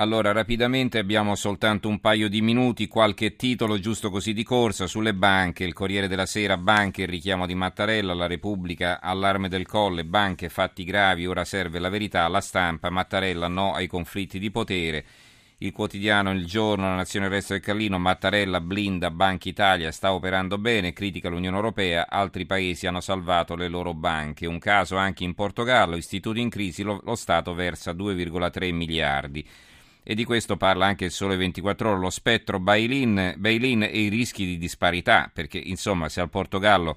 Allora, rapidamente abbiamo soltanto un paio di minuti, qualche titolo giusto così di corsa sulle banche, il Corriere della Sera, banche, il richiamo di Mattarella, la Repubblica, allarme del Colle, banche, fatti gravi, ora serve la verità, la stampa, Mattarella no ai conflitti di potere, il quotidiano Il Giorno, la Nazione Resto del Carlino, Mattarella blinda, Banca Italia sta operando bene, critica l'Unione Europea, altri paesi hanno salvato le loro banche, un caso anche in Portogallo, istituto in crisi, lo, lo Stato versa 2,3 miliardi e di questo parla anche il Sole 24 Ore, lo spettro bail-in, bail-in e i rischi di disparità, perché insomma se al Portogallo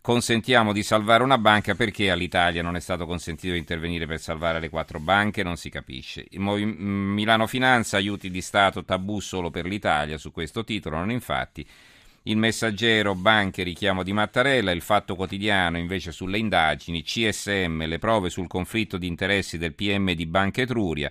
consentiamo di salvare una banca, perché all'Italia non è stato consentito di intervenire per salvare le quattro banche? Non si capisce. Milano Finanza, aiuti di Stato, tabù solo per l'Italia, su questo titolo, non infatti. Il messaggero, banche, richiamo di Mattarella, il fatto quotidiano invece sulle indagini, CSM, le prove sul conflitto di interessi del PM di Banca Etruria,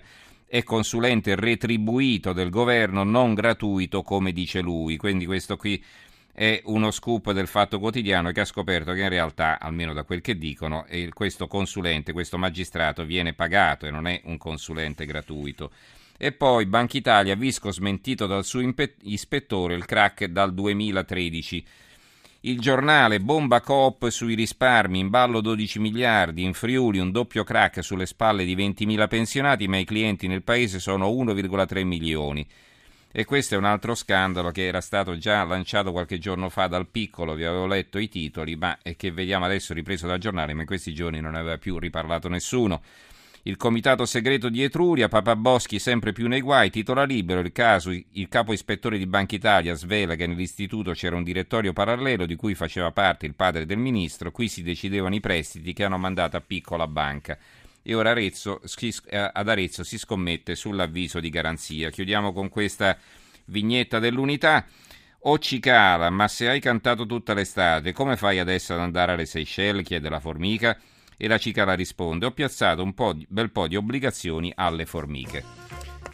è consulente retribuito del governo, non gratuito come dice lui. Quindi questo qui è uno scoop del Fatto Quotidiano che ha scoperto che in realtà, almeno da quel che dicono, questo consulente, questo magistrato viene pagato e non è un consulente gratuito. E poi Banca Italia, Visco smentito dal suo ispettore, il crack dal 2013. Il giornale bomba Coop sui risparmi, in ballo 12 miliardi, in Friuli un doppio crack sulle spalle di 20.000 pensionati, ma i clienti nel paese sono 1,3 milioni. E questo è un altro scandalo che era stato già lanciato qualche giorno fa dal piccolo, vi avevo letto i titoli, ma che vediamo adesso ripreso dal giornale, ma in questi giorni non aveva più riparlato nessuno. Il comitato segreto di Etruria, Papa Boschi sempre più nei guai, titola libero il caso, il capo ispettore di Banca Italia svela che nell'istituto c'era un direttorio parallelo di cui faceva parte il padre del ministro, qui si decidevano i prestiti che hanno mandato a piccola banca e ora Arezzo, eh, ad Arezzo si scommette sull'avviso di garanzia. Chiudiamo con questa vignetta dell'unità. O ci cala, ma se hai cantato tutta l'estate, come fai adesso ad andare alle Seychelles? chiede la formica. E la cicala risponde: Ho piazzato un po di, bel po' di obbligazioni alle formiche.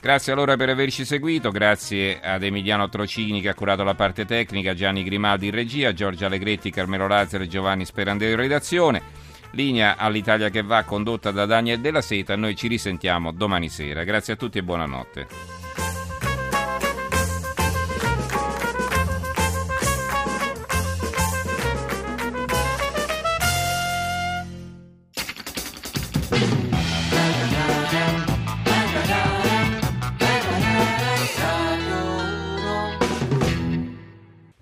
Grazie allora per averci seguito, grazie ad Emiliano Trocini che ha curato la parte tecnica, Gianni Grimaldi in regia, Giorgia Allegretti, Carmelo Lazzaro e Giovanni Sperandeo in redazione. Linea all'Italia che va condotta da Daniel Della Seta, noi ci risentiamo domani sera. Grazie a tutti e buonanotte.